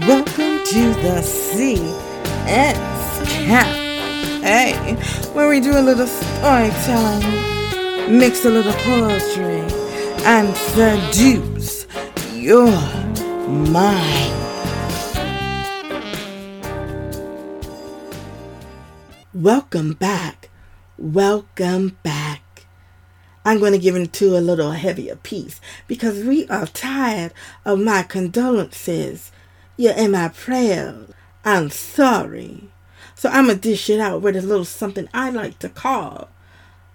to the CS Cafe, where we do a little storytelling, mix a little poetry, and seduce your mind. Welcome back. Welcome back. I'm going to give into a little heavier piece because we are tired of my condolences. You're in my prayers. I'm sorry. So I'm going to dish it out with a little something I like to call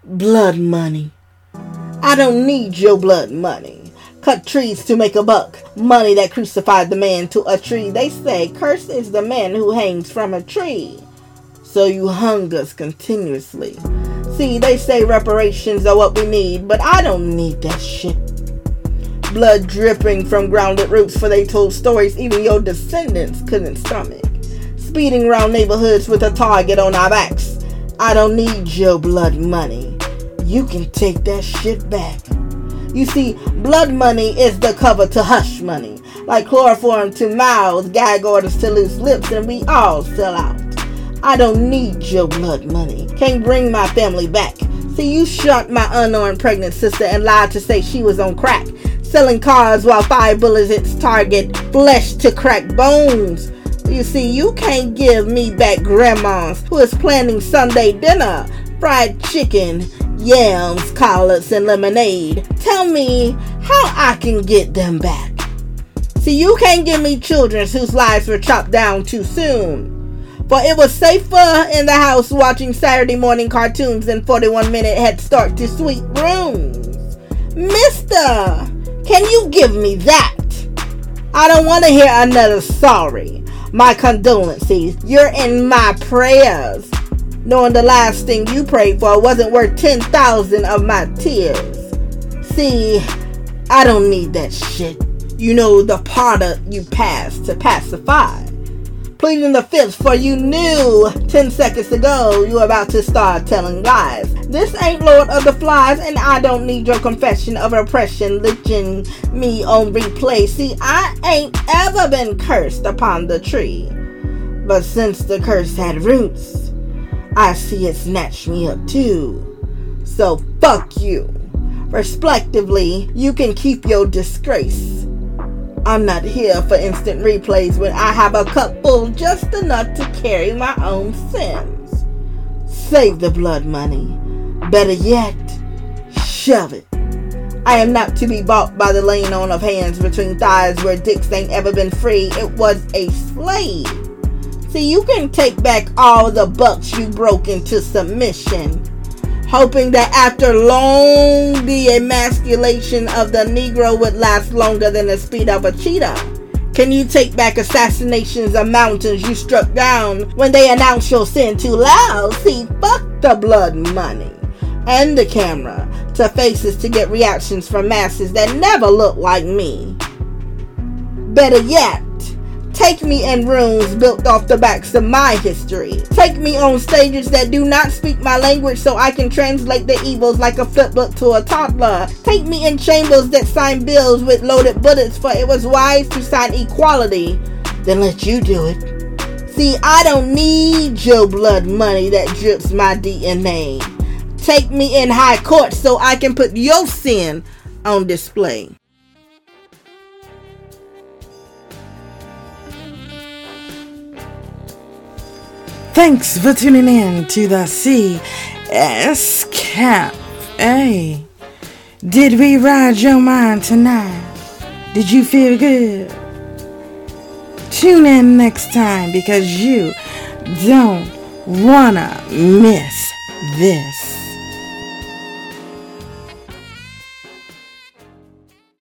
blood money. I don't need your blood money. Cut trees to make a buck. Money that crucified the man to a tree. They say, Cursed is the man who hangs from a tree. So you hung us continuously. See, they say reparations are what we need, but I don't need that shit. Blood dripping from grounded roots, for they told stories even your descendants couldn't stomach. Speeding around neighborhoods with a target on our backs. I don't need your blood money. You can take that shit back. You see, blood money is the cover to hush money. Like chloroform to mouths, gag orders to loose lips, and we all sell out. I don't need your blood money. Can't bring my family back. See, you shot my unarmed pregnant sister and lied to say she was on crack. Selling cars while five bullets its target, flesh to crack bones. You see, you can't give me back grandma's who is planning Sunday dinner. Fried chicken, yams, collards, and lemonade. Tell me how I can get them back. See, you can't give me children whose lives were chopped down too soon. For it was safer in the house watching Saturday morning cartoons than 41 minute head start to sweet rooms. Mister, can you give me that? I don't want to hear another sorry. My condolences. You're in my prayers. Knowing the last thing you prayed for wasn't worth 10,000 of my tears. See, I don't need that shit. You know the product you passed to pacify pleading the fifth for you knew 10 seconds ago you were about to start telling lies. This ain't Lord of the Flies, and I don't need your confession of oppression lynching me on replay. See, I ain't ever been cursed upon the tree. But since the curse had roots, I see it snatched me up too. So fuck you. Respectively, you can keep your disgrace. I'm not here for instant replays when I have a cup full just enough to carry my own sins. Save the blood money. Better yet, shove it. I am not to be bought by the laying on of hands between thighs where dicks ain't ever been free. It was a slave. See, you can take back all the bucks you broke into submission hoping that after long the emasculation of the Negro would last longer than the speed of a cheetah. Can you take back assassinations of mountains you struck down when they announced your sin too loud? See, fuck the blood money and the camera to faces to get reactions from masses that never look like me. Better yet, Take me in rooms built off the backs of my history. Take me on stages that do not speak my language so I can translate the evils like a flipbook to a toddler. Take me in chambers that sign bills with loaded bullets for it was wise to sign equality. Then let you do it. See, I don't need your blood money that drips my DNA. Take me in high court so I can put your sin on display. Thanks for tuning in to the CS Cafe. Did we ride your mind tonight? Did you feel good? Tune in next time because you don't wanna miss this.